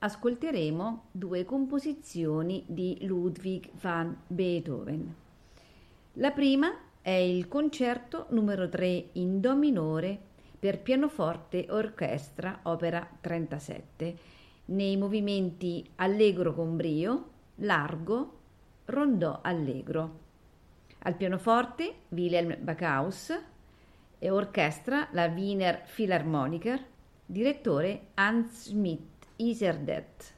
ascolteremo due composizioni di Ludwig van Beethoven. La prima è il concerto numero 3 in Do minore per pianoforte orchestra, opera 37, nei movimenti allegro con brio, largo, rondò allegro. Al pianoforte Wilhelm Backhaus e orchestra la Wiener Philharmoniker, direttore Hans Schmidt. easier that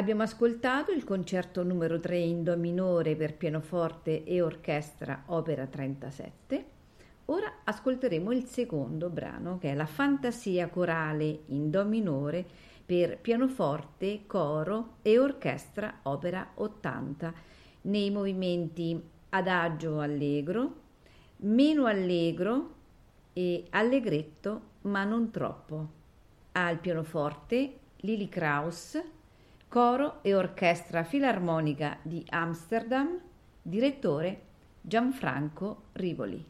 Abbiamo ascoltato il concerto numero 3 in Do minore per pianoforte e orchestra, opera 37. Ora ascolteremo il secondo brano, che è la Fantasia corale in Do minore per pianoforte, coro e orchestra, opera 80, nei movimenti adagio allegro, meno allegro e allegretto ma non troppo. Al pianoforte Lili Kraus, Coro e Orchestra Filarmonica di Amsterdam, direttore Gianfranco Rivoli.